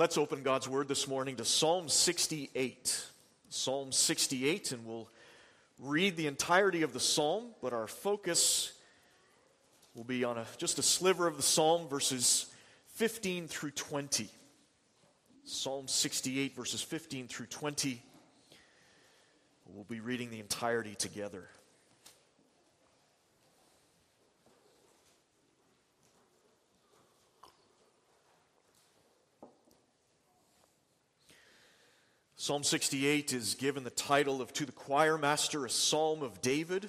Let's open God's Word this morning to Psalm 68. Psalm 68, and we'll read the entirety of the psalm, but our focus will be on a, just a sliver of the psalm, verses 15 through 20. Psalm 68, verses 15 through 20. We'll be reading the entirety together. Psalm 68 is given the title of To the Choir Master, a Psalm of David,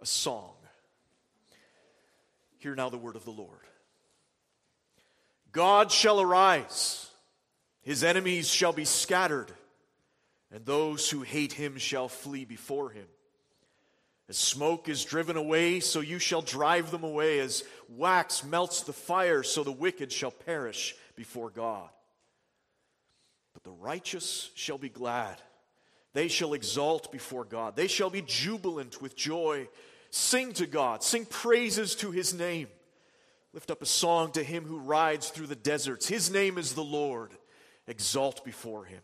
a song. Hear now the word of the Lord. God shall arise, his enemies shall be scattered, and those who hate him shall flee before him. As smoke is driven away, so you shall drive them away. As wax melts the fire, so the wicked shall perish before God. The righteous shall be glad. They shall exult before God. They shall be jubilant with joy. Sing to God. Sing praises to his name. Lift up a song to him who rides through the deserts. His name is the Lord. Exalt before him.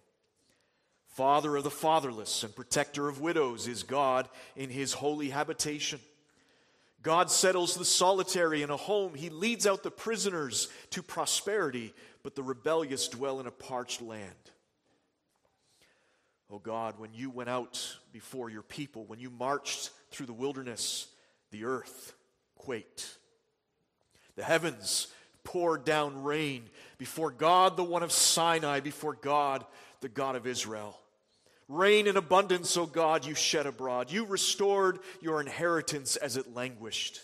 Father of the fatherless and protector of widows is God in his holy habitation. God settles the solitary in a home. He leads out the prisoners to prosperity, but the rebellious dwell in a parched land. Oh God, when you went out before your people, when you marched through the wilderness, the earth quaked. The heavens poured down rain before God, the one of Sinai, before God, the God of Israel. Rain in abundance, O God, you shed abroad. You restored your inheritance as it languished.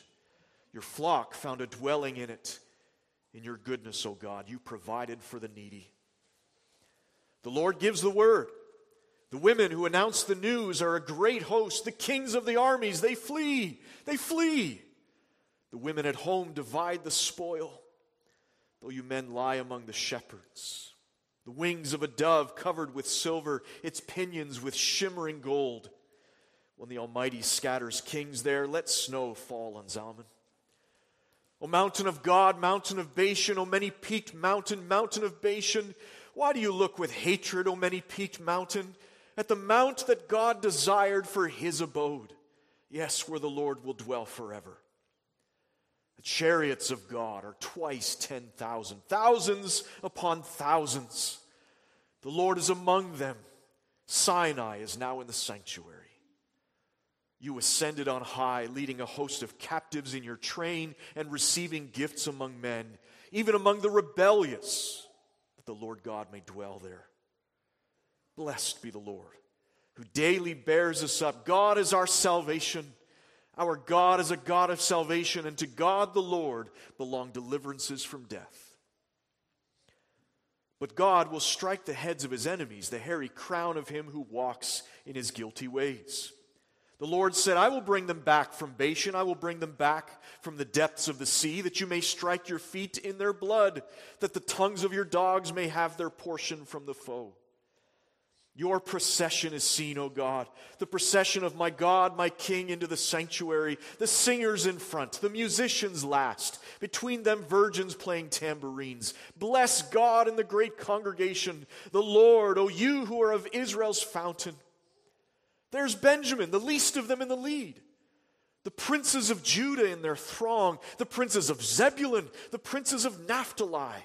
Your flock found a dwelling in it. In your goodness, O God, you provided for the needy. The Lord gives the word. The women who announce the news are a great host. The kings of the armies, they flee. They flee. The women at home divide the spoil, though you men lie among the shepherds. The wings of a dove covered with silver, its pinions with shimmering gold. When the Almighty scatters kings there, let snow fall on Zalmon. O mountain of God, mountain of Bashan, O many peaked mountain, mountain of Bashan, why do you look with hatred, O many peaked mountain? at the mount that God desired for his abode. Yes, where the Lord will dwell forever. The chariots of God are twice 10,000, thousands upon thousands. The Lord is among them. Sinai is now in the sanctuary. You ascended on high, leading a host of captives in your train and receiving gifts among men, even among the rebellious, that the Lord God may dwell there. Blessed be the Lord, who daily bears us up. God is our salvation. Our God is a God of salvation, and to God the Lord belong deliverances from death. But God will strike the heads of his enemies, the hairy crown of him who walks in his guilty ways. The Lord said, I will bring them back from Bashan. I will bring them back from the depths of the sea, that you may strike your feet in their blood, that the tongues of your dogs may have their portion from the foe. Your procession is seen, O God. The procession of my God, my King, into the sanctuary. The singers in front, the musicians last. Between them, virgins playing tambourines. Bless God in the great congregation, the Lord, O you who are of Israel's fountain. There's Benjamin, the least of them in the lead. The princes of Judah in their throng, the princes of Zebulun, the princes of Naphtali.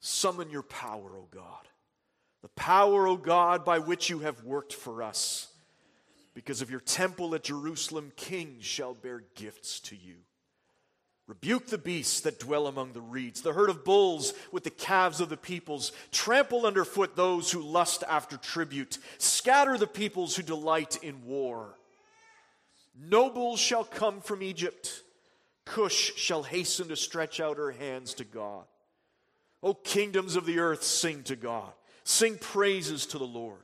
Summon your power, O God the power, O God, by which you have worked for us. Because of your temple at Jerusalem, kings shall bear gifts to you. Rebuke the beasts that dwell among the reeds, the herd of bulls with the calves of the peoples. Trample underfoot those who lust after tribute. Scatter the peoples who delight in war. Nobles shall come from Egypt. Cush shall hasten to stretch out her hands to God. O kingdoms of the earth, sing to God. Sing praises to the Lord.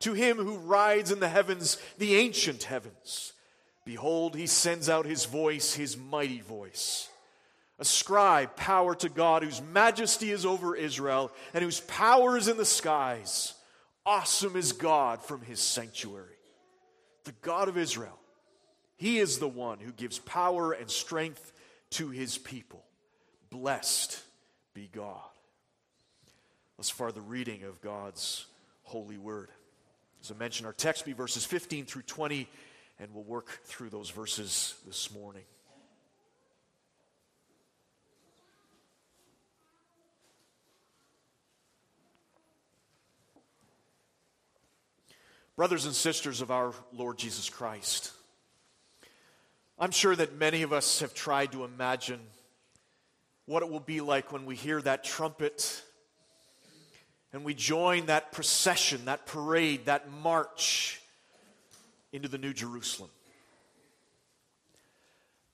To him who rides in the heavens, the ancient heavens. Behold, he sends out his voice, his mighty voice. Ascribe power to God, whose majesty is over Israel, and whose power is in the skies. Awesome is God from his sanctuary. The God of Israel, he is the one who gives power and strength to his people. Blessed be God. Thus far, the reading of God's holy word. As I mentioned, our text be verses 15 through 20, and we'll work through those verses this morning. Brothers and sisters of our Lord Jesus Christ, I'm sure that many of us have tried to imagine what it will be like when we hear that trumpet and we join that procession, that parade, that march into the New Jerusalem.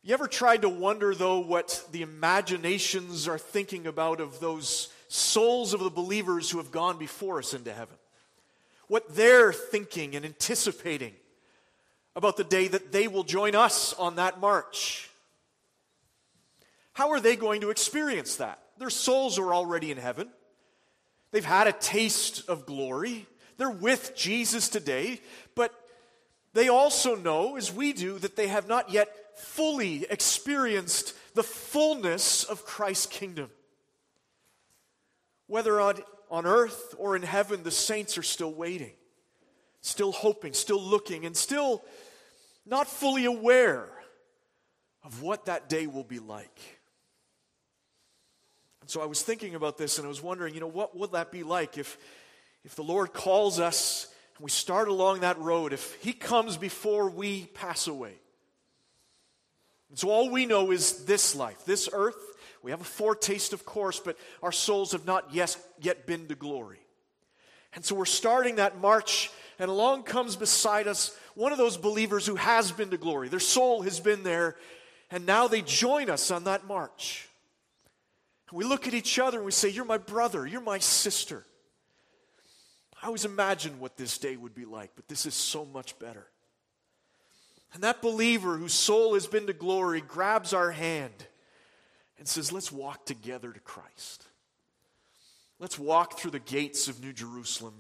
You ever tried to wonder, though, what the imaginations are thinking about of those souls of the believers who have gone before us into heaven? what they're thinking and anticipating about the day that they will join us on that march. How are they going to experience that? Their souls are already in heaven. They've had a taste of glory. They're with Jesus today, but they also know, as we do, that they have not yet fully experienced the fullness of Christ's kingdom. Whether on on earth or in heaven, the saints are still waiting, still hoping, still looking, and still not fully aware of what that day will be like. And so I was thinking about this and I was wondering, you know, what would that be like if, if the Lord calls us we start along that road, if He comes before we pass away? And so all we know is this life, this earth, we have a foretaste, of course, but our souls have not yet, yet been to glory. And so we're starting that march, and along comes beside us one of those believers who has been to glory. Their soul has been there, and now they join us on that march. And we look at each other and we say, You're my brother, you're my sister. I always imagined what this day would be like, but this is so much better. And that believer whose soul has been to glory grabs our hand and says, Let's walk together to Christ. Let's walk through the gates of New Jerusalem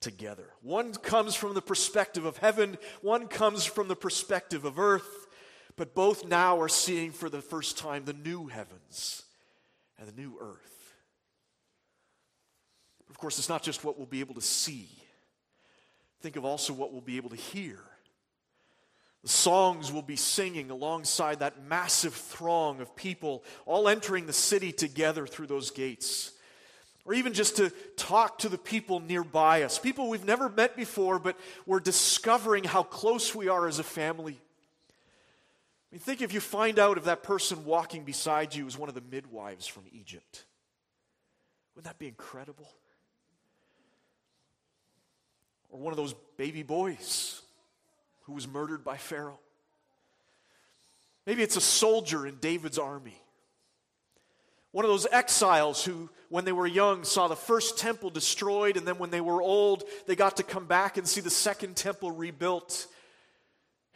together. One comes from the perspective of heaven, one comes from the perspective of earth, but both now are seeing for the first time the new heavens and the new earth. Of course, it's not just what we'll be able to see. Think of also what we'll be able to hear. The songs we'll be singing alongside that massive throng of people all entering the city together through those gates. Or even just to talk to the people nearby us, people we've never met before, but we're discovering how close we are as a family. I mean, think if you find out if that person walking beside you is one of the midwives from Egypt. Wouldn't that be incredible? Or one of those baby boys who was murdered by Pharaoh. Maybe it's a soldier in David's army. One of those exiles who, when they were young, saw the first temple destroyed, and then when they were old, they got to come back and see the second temple rebuilt.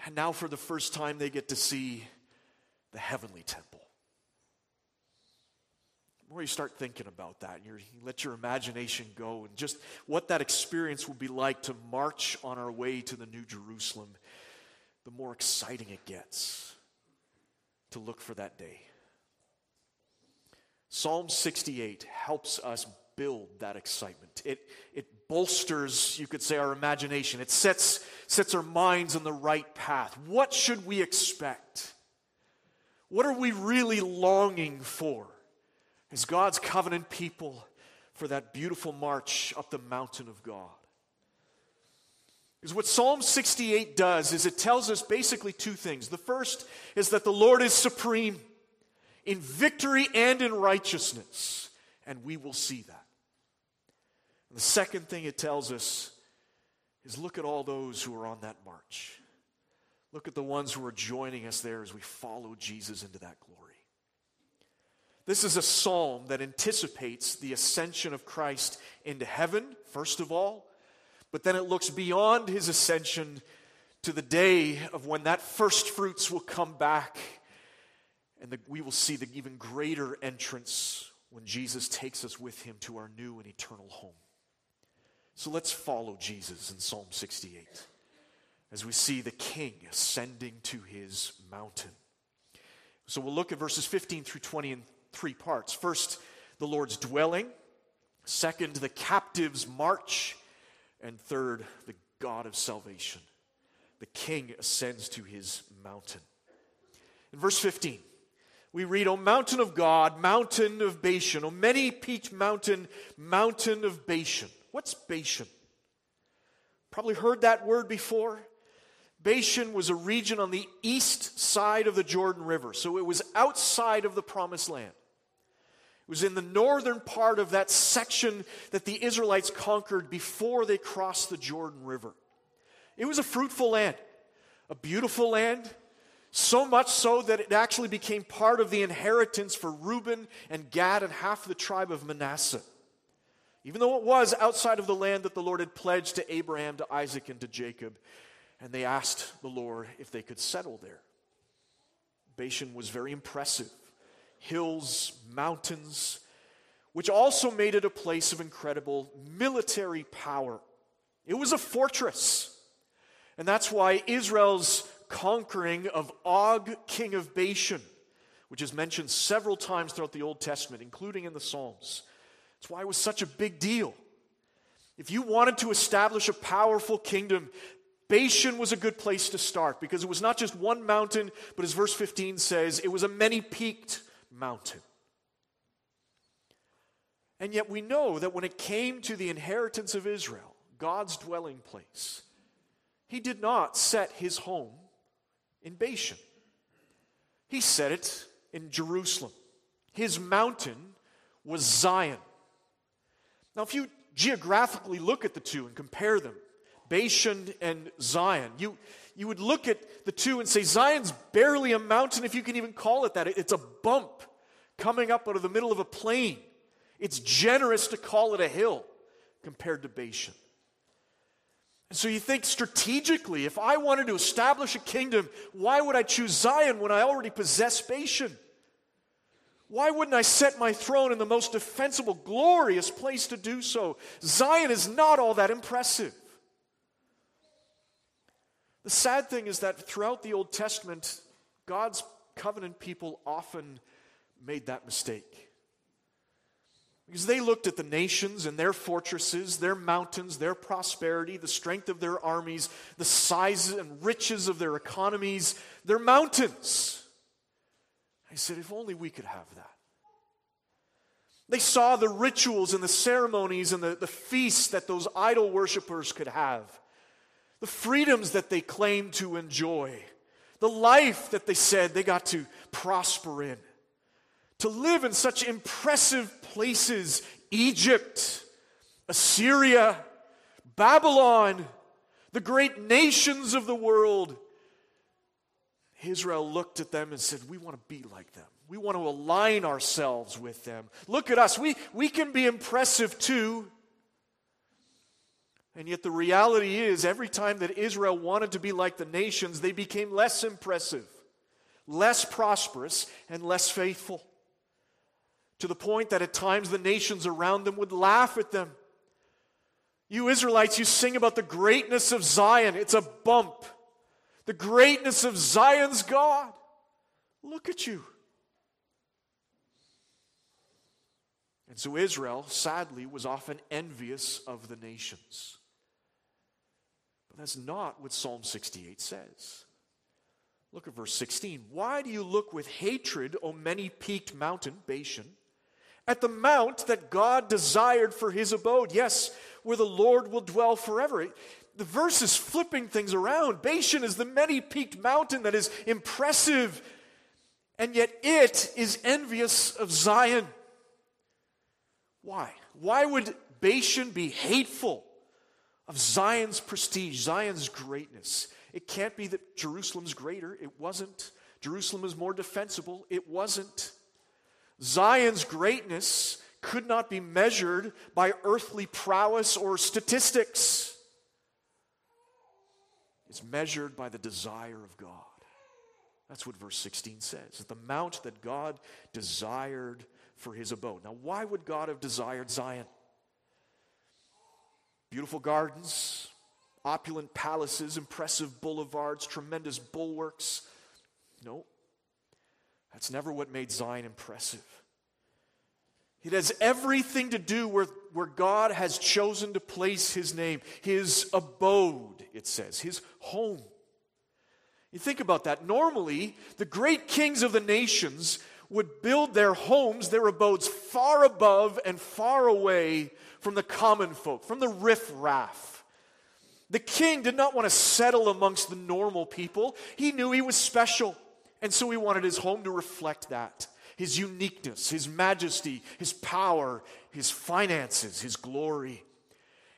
And now, for the first time, they get to see the heavenly temple more you start thinking about that, you let your imagination go, and just what that experience will be like to march on our way to the New Jerusalem, the more exciting it gets to look for that day. Psalm 68 helps us build that excitement. It, it bolsters, you could say, our imagination. It sets, sets our minds on the right path. What should we expect? What are we really longing for? As God's covenant people for that beautiful march up the mountain of God. Because what Psalm 68 does is it tells us basically two things. The first is that the Lord is supreme in victory and in righteousness, and we will see that. And the second thing it tells us is look at all those who are on that march. Look at the ones who are joining us there as we follow Jesus into that glory. This is a psalm that anticipates the ascension of Christ into heaven, first of all, but then it looks beyond his ascension to the day of when that first fruits will come back and the, we will see the even greater entrance when Jesus takes us with him to our new and eternal home. So let's follow Jesus in Psalm 68 as we see the king ascending to his mountain. So we'll look at verses 15 through 20 and three parts. First, the Lord's dwelling. Second, the captives march. And third, the God of salvation. The king ascends to his mountain. In verse 15, we read, O mountain of God, mountain of Bashan, O many peaked mountain, mountain of Bashan. What's Bashan? Probably heard that word before. Bashan was a region on the east side of the Jordan River, so it was outside of the promised land. It was in the northern part of that section that the Israelites conquered before they crossed the Jordan River. It was a fruitful land, a beautiful land, so much so that it actually became part of the inheritance for Reuben and Gad and half the tribe of Manasseh. Even though it was outside of the land that the Lord had pledged to Abraham, to Isaac, and to Jacob, and they asked the Lord if they could settle there. Bashan was very impressive hills, mountains, which also made it a place of incredible military power. It was a fortress. And that's why Israel's conquering of Og, king of Bashan, which is mentioned several times throughout the Old Testament, including in the Psalms. That's why it was such a big deal. If you wanted to establish a powerful kingdom, Bashan was a good place to start because it was not just one mountain, but as verse 15 says, it was a many peaked mountain. And yet we know that when it came to the inheritance of Israel, God's dwelling place, he did not set his home in Bashan. He set it in Jerusalem. His mountain was Zion. Now, if you geographically look at the two and compare them, Bashan and Zion, you, you would look at the two and say, Zion's barely a mountain, if you can even call it that. It's a bump coming up out of the middle of a plain. It's generous to call it a hill compared to Bashan. And so you think strategically, if I wanted to establish a kingdom, why would I choose Zion when I already possess Bashan? Why wouldn't I set my throne in the most defensible, glorious place to do so? Zion is not all that impressive. The sad thing is that throughout the Old Testament, God's covenant people often made that mistake. Because they looked at the nations and their fortresses, their mountains, their prosperity, the strength of their armies, the sizes and riches of their economies, their mountains. I said, if only we could have that. They saw the rituals and the ceremonies and the, the feasts that those idol worshippers could have, the freedoms that they claimed to enjoy, the life that they said they got to prosper in to live in such impressive places Egypt, Assyria, Babylon, the great nations of the world. Israel looked at them and said, We want to be like them. We want to align ourselves with them. Look at us. We, we can be impressive too. And yet, the reality is, every time that Israel wanted to be like the nations, they became less impressive, less prosperous, and less faithful to the point that at times the nations around them would laugh at them. You Israelites, you sing about the greatness of Zion. It's a bump. The greatness of Zion's God. Look at you. And so Israel, sadly, was often envious of the nations. That's not what Psalm 68 says. Look at verse 16. Why do you look with hatred, O many peaked mountain, Bashan? at the mount that God desired for his abode. Yes, where the Lord will dwell forever. The verse is flipping things around. Bashan is the many peaked mountain that is impressive, and yet it is envious of Zion. Why? Why would Bashan be hateful of Zion's prestige, Zion's greatness? It can't be that Jerusalem's greater. It wasn't. Jerusalem is more defensible. It wasn't. Zion's greatness could not be measured by earthly prowess or statistics. It's measured by the desire of God. That's what verse 16 says. The mount that God desired for his abode. Now, why would God have desired Zion? Beautiful gardens, opulent palaces, impressive boulevards, tremendous bulwarks. No, that's never what made Zion impressive. It has everything to do with where God has chosen to place his name, his abode, it says, his home. You think about that. Normally, the great kings of the nations would build their homes, their abodes, far above and far away from the common folk, from the riffraff. The king did not want to settle amongst the normal people. He knew he was special, and so he wanted his home to reflect that his uniqueness, his majesty, his power, his finances, his glory.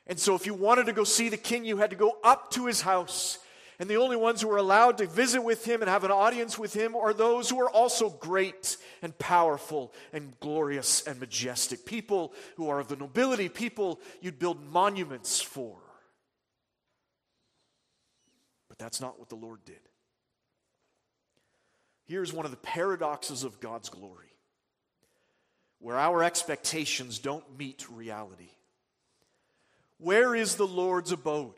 And so, if you wanted to go see the king, you had to go up to his house. And the only ones who are allowed to visit with him and have an audience with him are those who are also great and powerful and glorious and majestic. People who are of the nobility, people you'd build monuments for. But that's not what the Lord did. Here's one of the paradoxes of God's glory where our expectations don't meet reality. Where is the Lord's abode?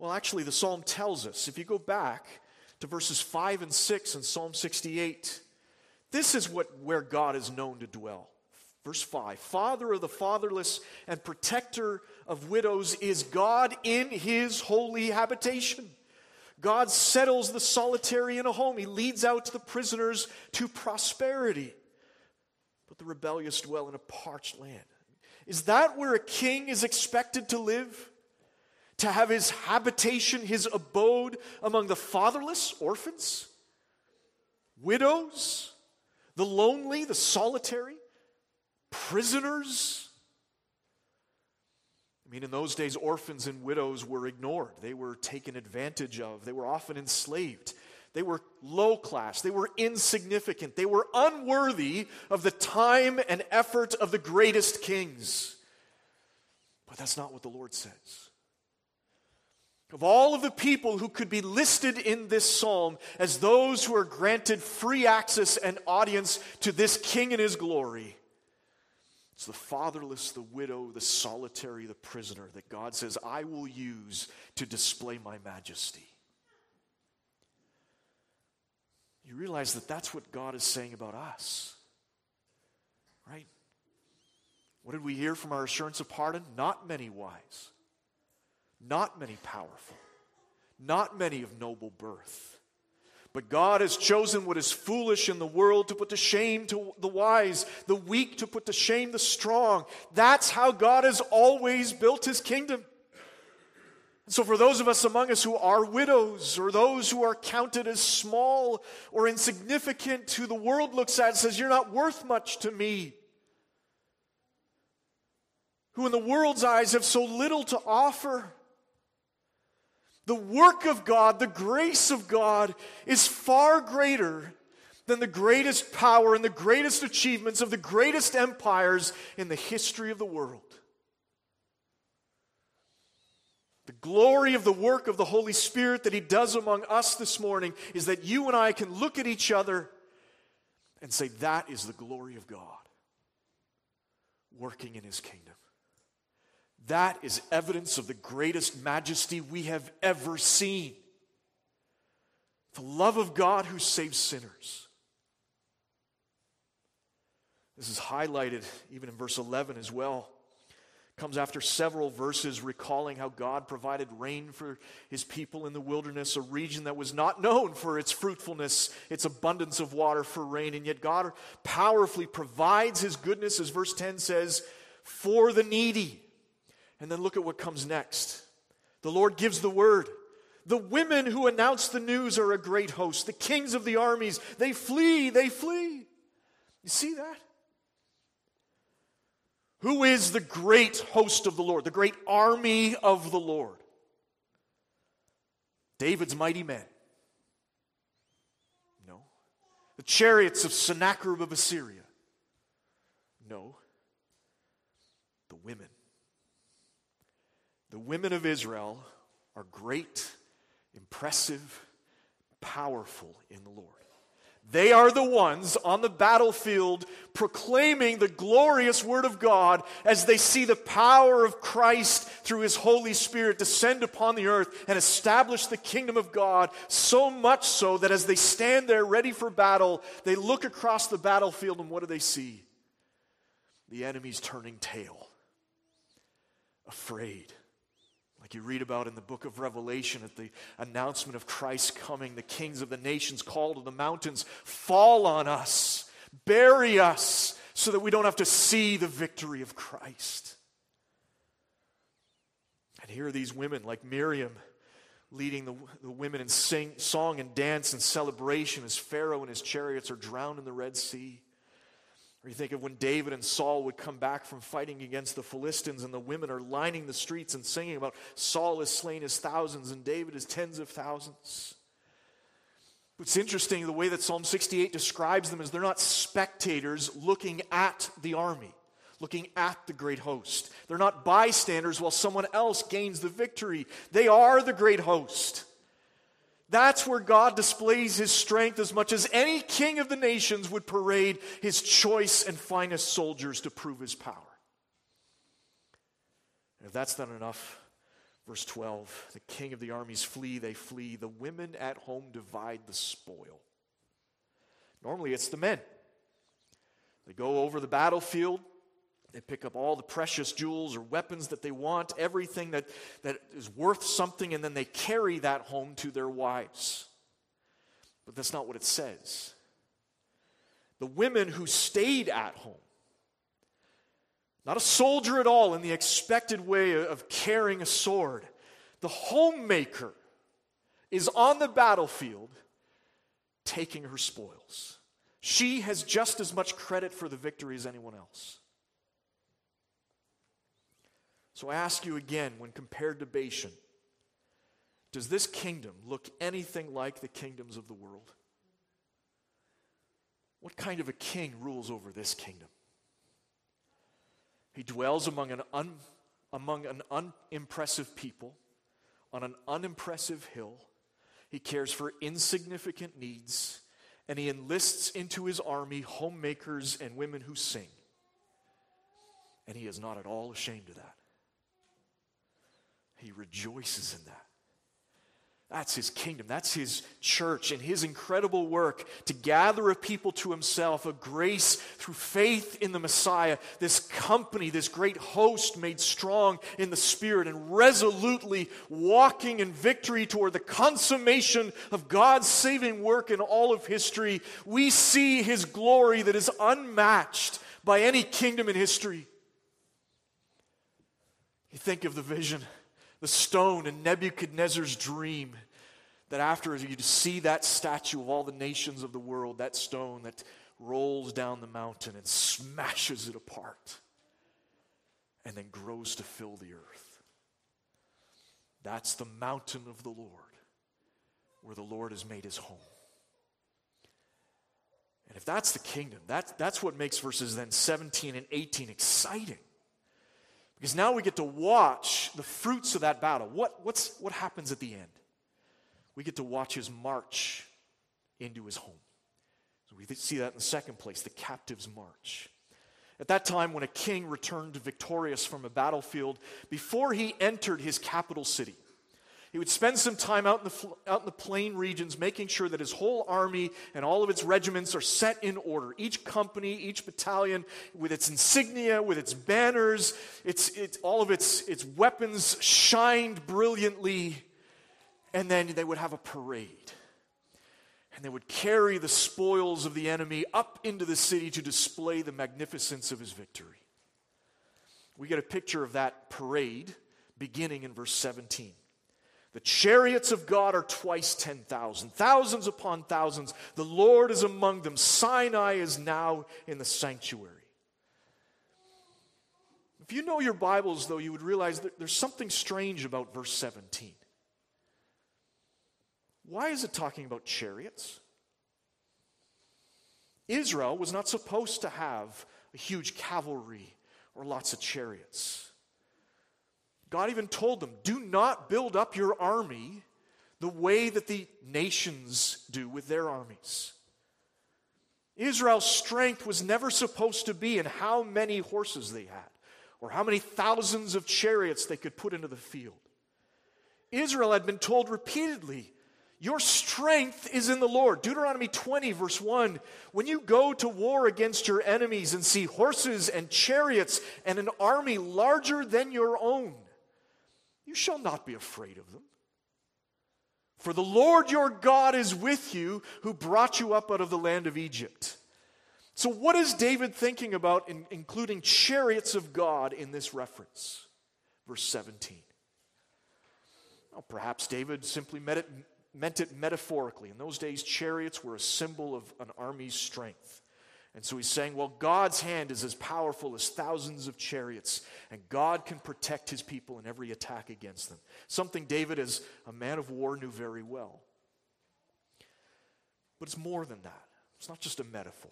Well, actually, the psalm tells us. If you go back to verses 5 and 6 in Psalm 68, this is what, where God is known to dwell. Verse 5 Father of the fatherless and protector of widows is God in his holy habitation. God settles the solitary in a home, he leads out the prisoners to prosperity but the rebellious dwell in a parched land. Is that where a king is expected to live? To have his habitation, his abode among the fatherless, orphans, widows, the lonely, the solitary, prisoners? I mean, in those days, orphans and widows were ignored. They were taken advantage of. They were often enslaved. They were low class. They were insignificant. They were unworthy of the time and effort of the greatest kings. But that's not what the Lord says. Of all of the people who could be listed in this psalm as those who are granted free access and audience to this king in his glory, it's the fatherless, the widow, the solitary, the prisoner that God says, I will use to display my majesty. you realize that that's what God is saying about us. Right? What did we hear from our assurance of pardon? Not many wise, not many powerful, not many of noble birth. But God has chosen what is foolish in the world to put to shame to the wise, the weak to put to shame the strong. That's how God has always built his kingdom. So, for those of us among us who are widows, or those who are counted as small or insignificant, who the world looks at and says, You're not worth much to me, who in the world's eyes have so little to offer, the work of God, the grace of God, is far greater than the greatest power and the greatest achievements of the greatest empires in the history of the world. The glory of the work of the Holy Spirit that He does among us this morning is that you and I can look at each other and say, That is the glory of God working in His kingdom. That is evidence of the greatest majesty we have ever seen. The love of God who saves sinners. This is highlighted even in verse 11 as well comes after several verses recalling how God provided rain for his people in the wilderness, a region that was not known for its fruitfulness, its abundance of water for rain. And yet God powerfully provides his goodness, as verse 10 says, for the needy. And then look at what comes next. The Lord gives the word. The women who announce the news are a great host. The kings of the armies, they flee, they flee. You see that? Who is the great host of the Lord, the great army of the Lord? David's mighty men. No. The chariots of Sennacherib of Assyria. No. The women. The women of Israel are great, impressive, powerful in the Lord. They are the ones on the battlefield proclaiming the glorious Word of God as they see the power of Christ through His Holy Spirit descend upon the earth and establish the kingdom of God, so much so that as they stand there ready for battle, they look across the battlefield and what do they see? the enemy's turning tail, afraid. Like you read about in the book of Revelation at the announcement of Christ's coming, the kings of the nations call to the mountains, fall on us, bury us, so that we don't have to see the victory of Christ. And here are these women like Miriam leading the, the women in sing, song and dance and celebration as Pharaoh and his chariots are drowned in the Red Sea. Or you think of when David and Saul would come back from fighting against the Philistines, and the women are lining the streets and singing about Saul has slain his thousands and David his tens of thousands. What's interesting, the way that Psalm 68 describes them is they're not spectators looking at the army, looking at the great host. They're not bystanders while someone else gains the victory. They are the great host. That's where God displays his strength as much as any king of the nations would parade his choice and finest soldiers to prove his power. And if that's not enough, verse 12 the king of the armies flee, they flee. The women at home divide the spoil. Normally it's the men. They go over the battlefield, they pick up all the precious jewels or weapons that they want, everything that, that is worth something, and then they carry that home to their wives. But that's not what it says. The women who stayed at home, not a soldier at all in the expected way of carrying a sword, the homemaker is on the battlefield taking her spoils. She has just as much credit for the victory as anyone else. So I ask you again, when compared to Bashan, does this kingdom look anything like the kingdoms of the world? What kind of a king rules over this kingdom? He dwells among an, un, among an unimpressive people on an unimpressive hill. He cares for insignificant needs, and he enlists into his army homemakers and women who sing. And he is not at all ashamed of that. He rejoices in that. That's his kingdom. That's his church and his incredible work to gather a people to himself, a grace through faith in the Messiah, this company, this great host made strong in the Spirit and resolutely walking in victory toward the consummation of God's saving work in all of history. We see his glory that is unmatched by any kingdom in history. You think of the vision the stone in Nebuchadnezzar's dream that after you see that statue of all the nations of the world, that stone that rolls down the mountain and smashes it apart and then grows to fill the earth. That's the mountain of the Lord where the Lord has made his home. And if that's the kingdom, that, that's what makes verses then 17 and 18 exciting. Because now we get to watch the fruits of that battle. What, what's, what happens at the end? We get to watch his march into his home. So we see that in the second place, the captive's march. At that time, when a king returned victorious from a battlefield, before he entered his capital city, he would spend some time out in, the, out in the plain regions making sure that his whole army and all of its regiments are set in order. Each company, each battalion, with its insignia, with its banners, its, its, all of its, its weapons shined brilliantly. And then they would have a parade. And they would carry the spoils of the enemy up into the city to display the magnificence of his victory. We get a picture of that parade beginning in verse 17. The chariots of God are twice 10,000, thousands upon thousands. The Lord is among them. Sinai is now in the sanctuary. If you know your Bibles, though, you would realize that there's something strange about verse 17. Why is it talking about chariots? Israel was not supposed to have a huge cavalry or lots of chariots. God even told them, do not build up your army the way that the nations do with their armies. Israel's strength was never supposed to be in how many horses they had or how many thousands of chariots they could put into the field. Israel had been told repeatedly, Your strength is in the Lord. Deuteronomy 20, verse 1. When you go to war against your enemies and see horses and chariots and an army larger than your own, you shall not be afraid of them. For the Lord your God is with you, who brought you up out of the land of Egypt. So, what is David thinking about in including chariots of God in this reference? Verse 17. Well, perhaps David simply meant it, meant it metaphorically. In those days, chariots were a symbol of an army's strength. And so he's saying, well, God's hand is as powerful as thousands of chariots, and God can protect his people in every attack against them. Something David, as a man of war, knew very well. But it's more than that, it's not just a metaphor.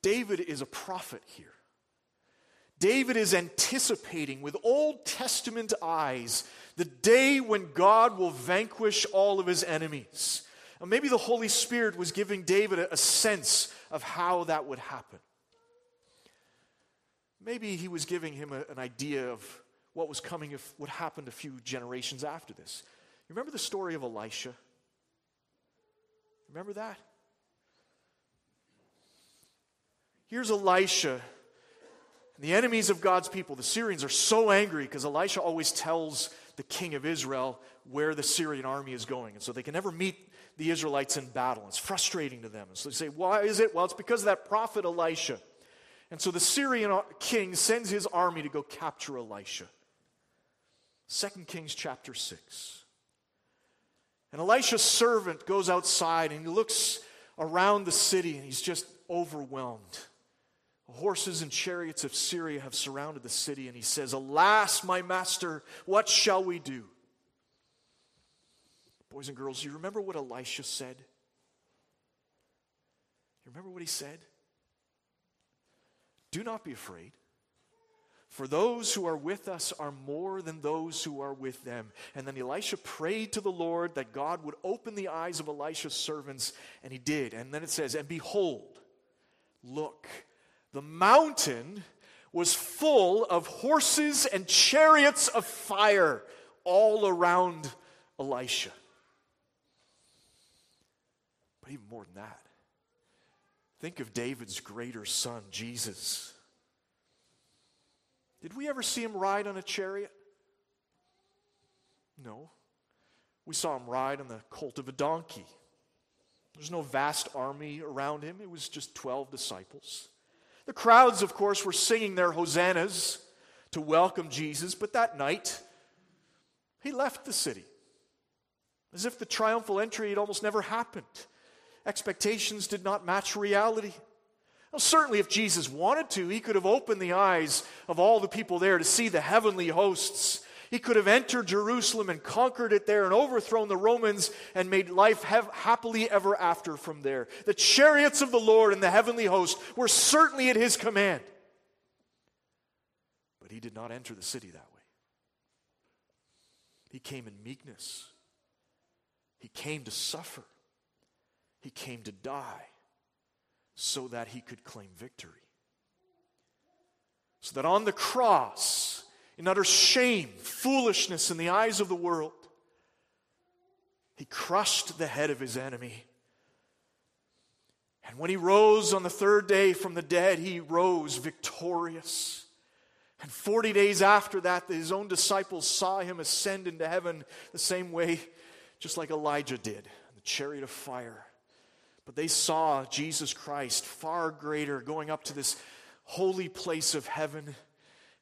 David is a prophet here. David is anticipating with Old Testament eyes the day when God will vanquish all of his enemies. And maybe the Holy Spirit was giving David a, sense of how that would happen. Maybe he was giving him a, an idea of what was coming, if what happened a few generations after this. You remember the story of Elisha? Remember that? Here's Elisha the enemies of God's people, the Syrians, are so angry because Elisha always tells the king of Israel where the Syrian army is going. And so they can never meet the Israelites in battle. It's frustrating to them. And so they say, Why is it? Well, it's because of that prophet Elisha. And so the Syrian king sends his army to go capture Elisha. 2 Kings chapter 6. And Elisha's servant goes outside and he looks around the city and he's just overwhelmed horses and chariots of Syria have surrounded the city, and he says, Alas, my master, what shall we do? Boys and girls, you remember what Elisha said? You remember what he said? Do not be afraid. For those who are with us are more than those who are with them. And then Elisha prayed to the Lord that God would open the eyes of Elisha's servants, and he did. And then it says, And behold, look, the mountain was full of horses and chariots of fire all around Elisha. But even more than that, think of David's greater son, Jesus. Did we ever see him ride on a chariot? No. We saw him ride on the colt of a donkey. There's no vast army around him, it was just 12 disciples. The crowds, of course, were singing their hosannas to welcome Jesus, but that night, he left the city as if the triumphal entry had almost never happened. Expectations did not match reality. Well, certainly, if Jesus wanted to, he could have opened the eyes of all the people there to see the heavenly hosts he could have entered Jerusalem and conquered it there and overthrown the Romans and made life have happily ever after from there. The chariots of the Lord and the heavenly host were certainly at his command. But he did not enter the city that way. He came in meekness, he came to suffer, he came to die so that he could claim victory. So that on the cross, in utter shame, foolishness in the eyes of the world. He crushed the head of his enemy. And when he rose on the third day from the dead, he rose victorious. And 40 days after that, his own disciples saw him ascend into heaven the same way, just like Elijah did, the chariot of fire. But they saw Jesus Christ far greater going up to this holy place of heaven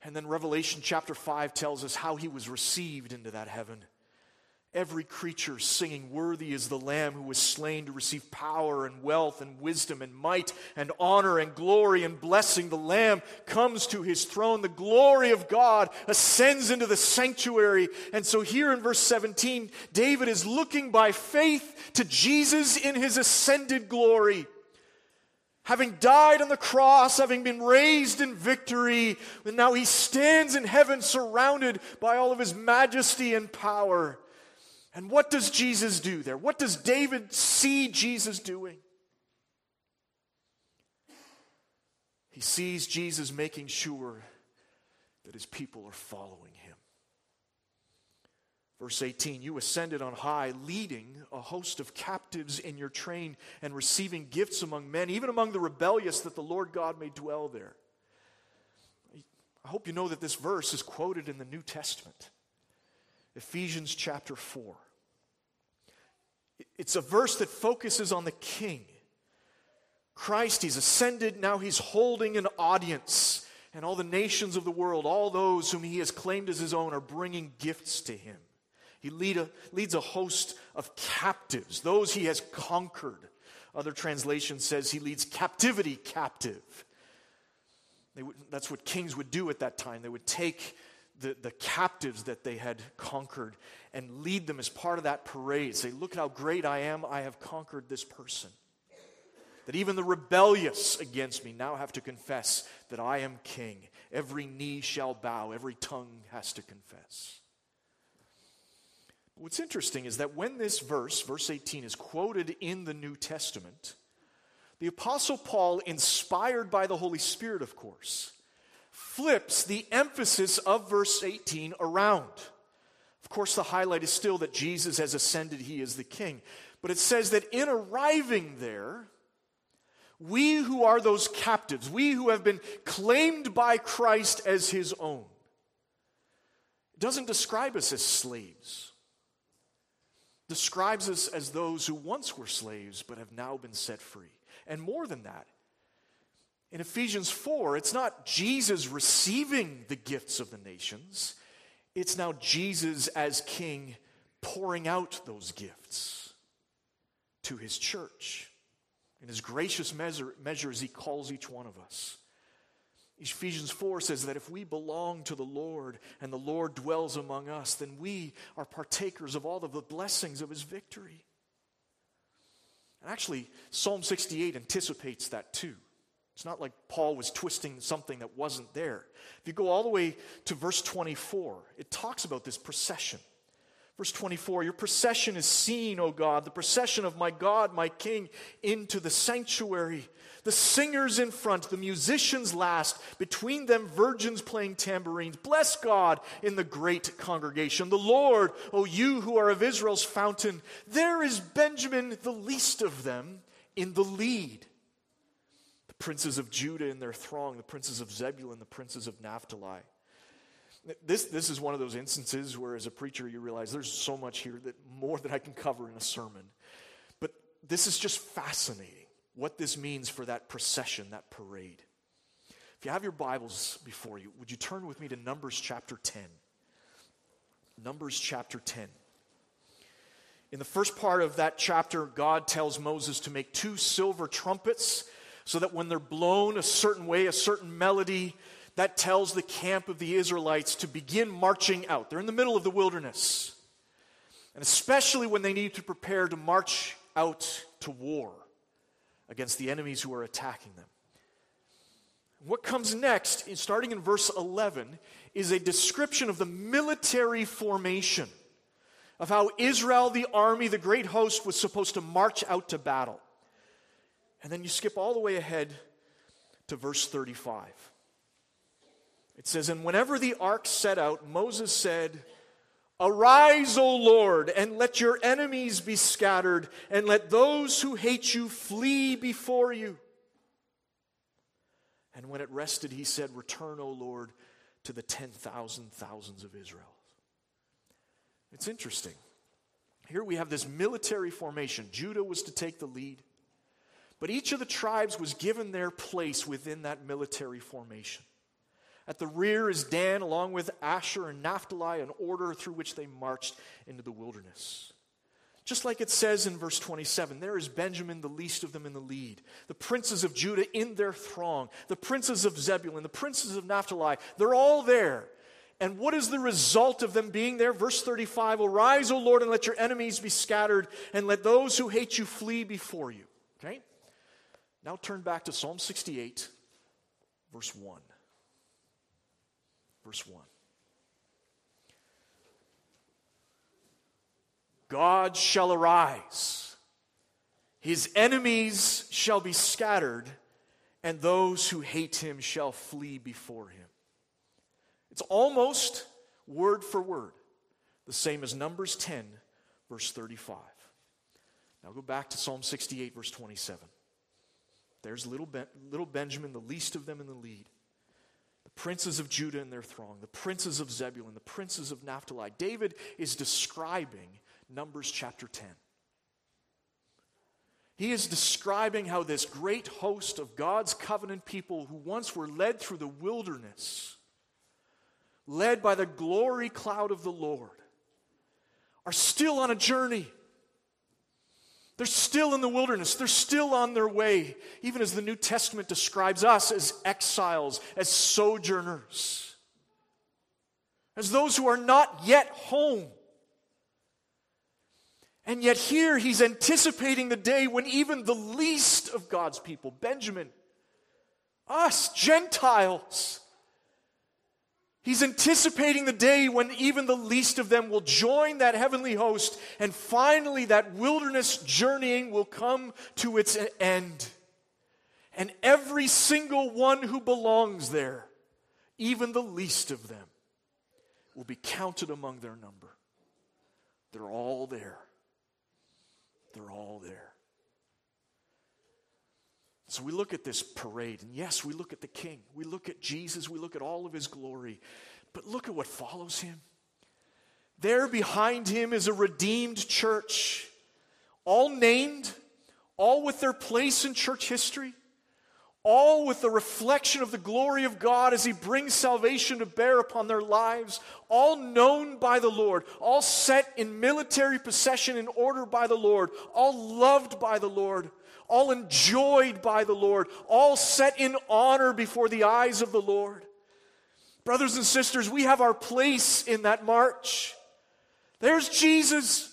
and then Revelation chapter 5 tells us how he was received into that heaven. Every creature singing, Worthy is the Lamb who was slain to receive power and wealth and wisdom and might and honor and glory and blessing. The Lamb comes to his throne. The glory of God ascends into the sanctuary. And so, here in verse 17, David is looking by faith to Jesus in his ascended glory having died on the cross, having been raised in victory, and now he stands in heaven surrounded by all of his majesty and power. And what does Jesus do there? What does David see Jesus doing? He sees Jesus making sure that his people are following him. Verse 18, you ascended on high, leading a host of captives in your train and receiving gifts among men, even among the rebellious, that the Lord God may dwell there. I hope you know that this verse is quoted in the New Testament, Ephesians chapter 4. It's a verse that focuses on the king. Christ, he's ascended, now he's holding an audience, and all the nations of the world, all those whom he has claimed as his own, are bringing gifts to him. He lead a, leads a host of captives, those he has conquered. Other translation says he leads captivity captive. Would, that's what kings would do at that time. They would take the, the captives that they had conquered and lead them as part of that parade. Say, look how great I am. I have conquered this person. That even the rebellious against me now have to confess that I am king. Every knee shall bow, every tongue has to confess. What's interesting is that when this verse, verse 18, is quoted in the New Testament, the Apostle Paul, inspired by the Holy Spirit, of course, flips the emphasis of verse 18 around. Of course, the highlight is still that Jesus has ascended, he is the king. But it says that in arriving there, we who are those captives, we who have been claimed by Christ as his own, doesn't describe us as slaves describes us as those who once were slaves but have now been set free. And more than that, in Ephesians 4, it's not Jesus receiving the gifts of the nations, it's now Jesus as king pouring out those gifts to his church. In his gracious measure, measures, he calls each one of us. Ephesians 4 says that if we belong to the Lord and the Lord dwells among us, then we are partakers of all of the blessings of his victory. And actually, Psalm 68 anticipates that too. It's not like Paul was twisting something that wasn't there. If you go all the way to verse 24, it talks about this procession. Verse 24, your procession is seen, O God, the procession of my God, my King, into the sanctuary. The singers in front, the musicians last, between them virgins playing tambourines. Bless God in the great congregation. The Lord, O you who are of Israel's fountain. There is Benjamin, the least of them, in the lead. Princes of Judah in their throng, the princes of Zebulun, the princes of Naphtali. This, this is one of those instances where, as a preacher, you realize there's so much here that more that I can cover in a sermon. But this is just fascinating what this means for that procession, that parade. If you have your Bibles before you, would you turn with me to Numbers chapter 10? Numbers chapter 10. In the first part of that chapter, God tells Moses to make two silver trumpets so that when they're blown a certain way, a certain melody, that tells the camp of the Israelites to begin marching out. They're in the middle of the wilderness. And especially when they need to prepare to march out to war against the enemies who are attacking them. What comes next, starting in verse 11, is a description of the military formation of how Israel, the army, the great host, was supposed to march out to battle. And then you skip all the way ahead to verse 35. It says, And whenever the ark set out, Moses said, Arise, O Lord, and let your enemies be scattered, and let those who hate you flee before you. And when it rested, he said, Return, O Lord, to the 10,000 thousands of Israel. It's interesting. Here we have this military formation. Judah was to take the lead, but each of the tribes was given their place within that military formation. At the rear is Dan, along with Asher and Naphtali, an order through which they marched into the wilderness. Just like it says in verse 27, there is Benjamin, the least of them, in the lead. The princes of Judah in their throng, the princes of Zebulun, the princes of Naphtali, they're all there. And what is the result of them being there? Verse 35 Arise, O Lord, and let your enemies be scattered, and let those who hate you flee before you. Now turn back to Psalm 68, verse 1 verse 1. God shall arise, his enemies shall be scattered, and those who hate him shall flee before him. It's almost word for word the same as Numbers 10, verse 35. Now go back to Psalm 68, verse 27. There's little, ben- little Benjamin, the least of them in the lead. The princes of Judah in their throng, the princes of Zebulun, the princes of Naphtali. David is describing Numbers chapter 10. He is describing how this great host of God's covenant people who once were led through the wilderness, led by the glory cloud of the Lord, are still on a journey. They're still in the wilderness. They're still on their way, even as the New Testament describes us as exiles, as sojourners, as those who are not yet home. And yet, here he's anticipating the day when even the least of God's people, Benjamin, us, Gentiles, he's anticipating the day when even the least of them will join that heavenly host, and finally that wilderness journeying will come to its end. And every single one who belongs there, even the least of them, will be counted among their number. They're all there. They're all there. So we look at this parade, and yes, we look at the king. We look at Jesus. We look at all of his glory. But look at what follows him. There behind him is a redeemed church, all named, all with their place in church history all with the reflection of the glory of God as He brings salvation to bear upon their lives, all known by the Lord, all set in military procession in order by the Lord, all loved by the Lord, all enjoyed by the Lord, all set in honor before the eyes of the Lord. Brothers and sisters, we have our place in that march. There's Jesus.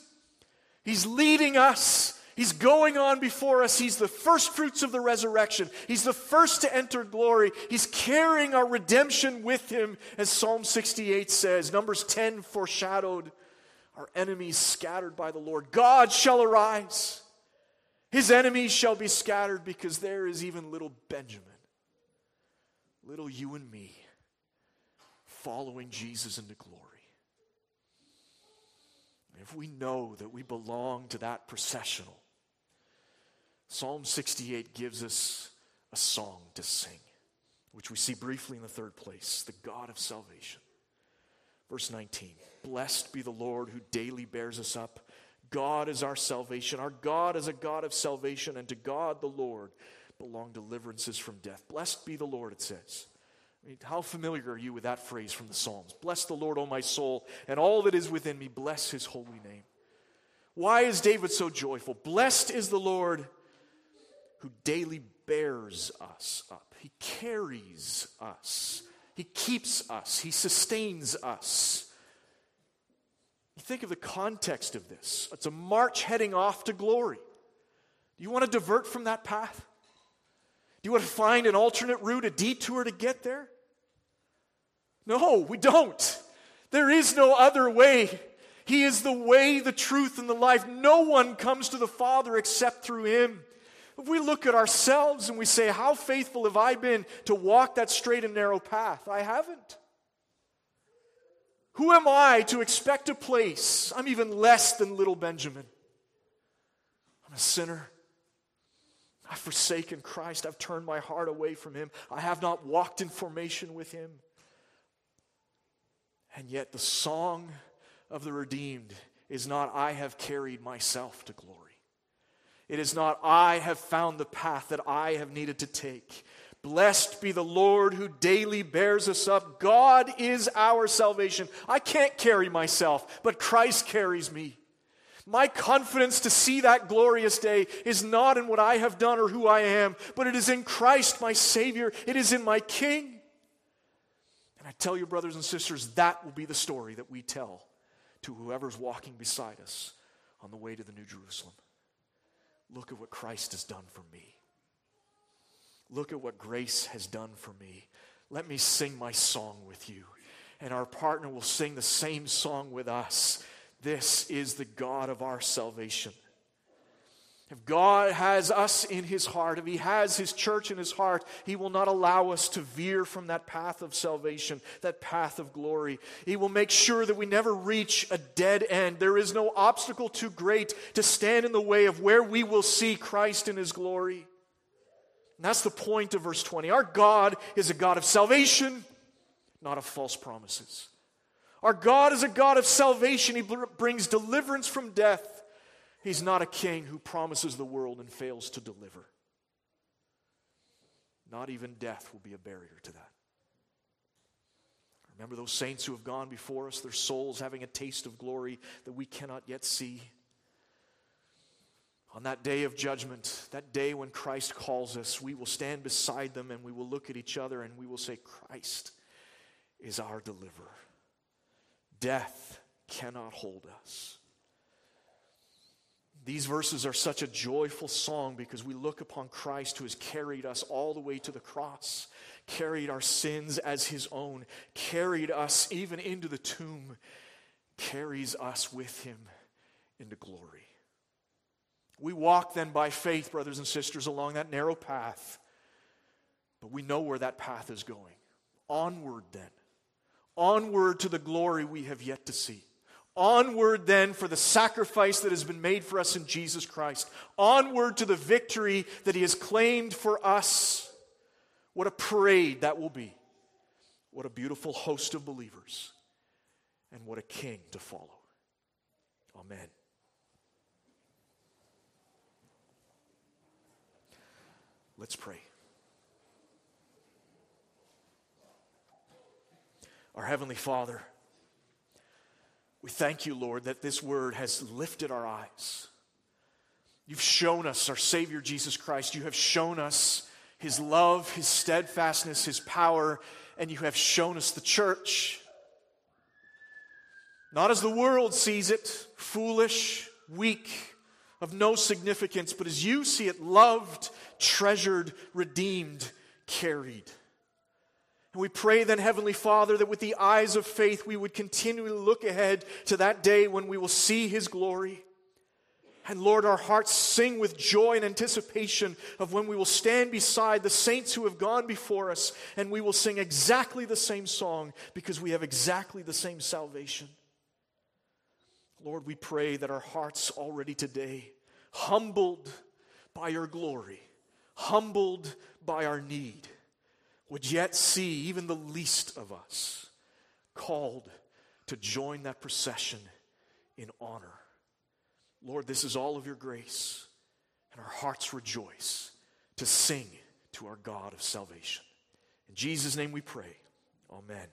He's leading us. He's going on before us. He's the first fruits of the resurrection. He's the first to enter glory. He's carrying our redemption with him, as Psalm 68 says. Numbers 10 foreshadowed our enemies scattered by the Lord. God shall arise. His enemies shall be scattered because there is even little Benjamin, little you and me, following Jesus into glory if we know that we belong to that processional, Psalm 68 gives us a song to sing, which we see briefly in the third place the God of salvation. Verse 19 Blessed be the Lord who daily bears us up. God is our salvation. Our God is a God of salvation, and to God the Lord belong deliverances from death. Blessed be the Lord, it says. I mean, how familiar are you with that phrase from the Psalms? Bless the Lord, O my soul, and all that is within me, bless his holy name. Why is David so joyful? Blessed is the Lord who daily bears us up. He carries us. He keeps us. He sustains us. Think of the context of this. It's a march heading off to glory. Do you want to divert from that path? Do you want to find an alternate route, a detour to get there? No, we don't. There is no other way. He is the way, the truth, and the life. No one comes to the Father except through Him. If we look at ourselves and we say, How faithful have I been to walk that straight and narrow path? I haven't. Who am I to expect a place? I'm even less than little Benjamin. I'm a sinner. I've forsaken Christ. I've turned my heart away from Him. I have not walked in formation with Him. And yet, the song of the redeemed is not, I have carried myself to glory. It is not, I have found the path that I have needed to take. Blessed be the Lord who daily bears us up. God is our salvation. I can't carry myself, but Christ carries me. My confidence to see that glorious day is not in what I have done or who I am, but it is in Christ, my Savior. It is in my King. And I tell you, brothers and sisters, that will be the story that we tell to whoever's walking beside us on the way to the New Jerusalem. Look at what Christ has done for me. Look at what grace has done for me. Let me sing my song with you. And our partner will sing the same song with us. This is the God of our salvation. If God has us in his heart, if he has his church in his heart, he will not allow us to veer from that path of salvation, that path of glory. He will make sure that we never reach a dead end. There is no obstacle too great to stand in the way of where we will see Christ in his glory. And that's the point of verse 20. Our God is a God of salvation, not of false promises. Our God is a God of salvation. He brings deliverance from death. He's not a king who promises the world and fails to deliver. Not even death will be a barrier to that. Remember those saints who have gone before us, their souls having a taste of glory that we cannot yet see. On that day of judgment, that day when Christ calls us, we will stand beside them and we will look at each other and we will say, Christ is our deliverer. Death cannot hold us. These verses are such a joyful song because we look upon Christ who has carried us all the way to the cross, carried our sins as his own, carried us even into the tomb, carries us with him into glory. We walk then by faith, brothers and sisters, along that narrow path, but we know where that path is going. Onward then, onward to the glory we have yet to see. Onward then for the sacrifice that has been made for us in Jesus Christ. Onward to the victory that He has claimed for us. What a parade that will be. What a beautiful host of believers. And what a king to follow. Amen. Let's pray. Our Heavenly Father, we thank you, Lord, that this word has lifted our eyes. You've shown us our Savior Jesus Christ. You have shown us his love, his steadfastness, his power, and you have shown us the church. Not as the world sees it, foolish, weak, of no significance, but as you see it, loved, treasured, redeemed, carried. And we pray then, Heavenly Father, that with the eyes of faith we would continually look ahead to that day when we will see His glory. And Lord, our hearts sing with joy and anticipation of when we will stand beside the saints who have gone before us and we will sing exactly the same song because we have exactly the same salvation. Lord, we pray that our hearts already today, humbled by your glory, humbled by our need, would yet see even the least of us called to join that procession in honor. Lord, this is all of your grace, and our hearts rejoice to sing to our God of salvation. In Jesus' name we pray. Amen.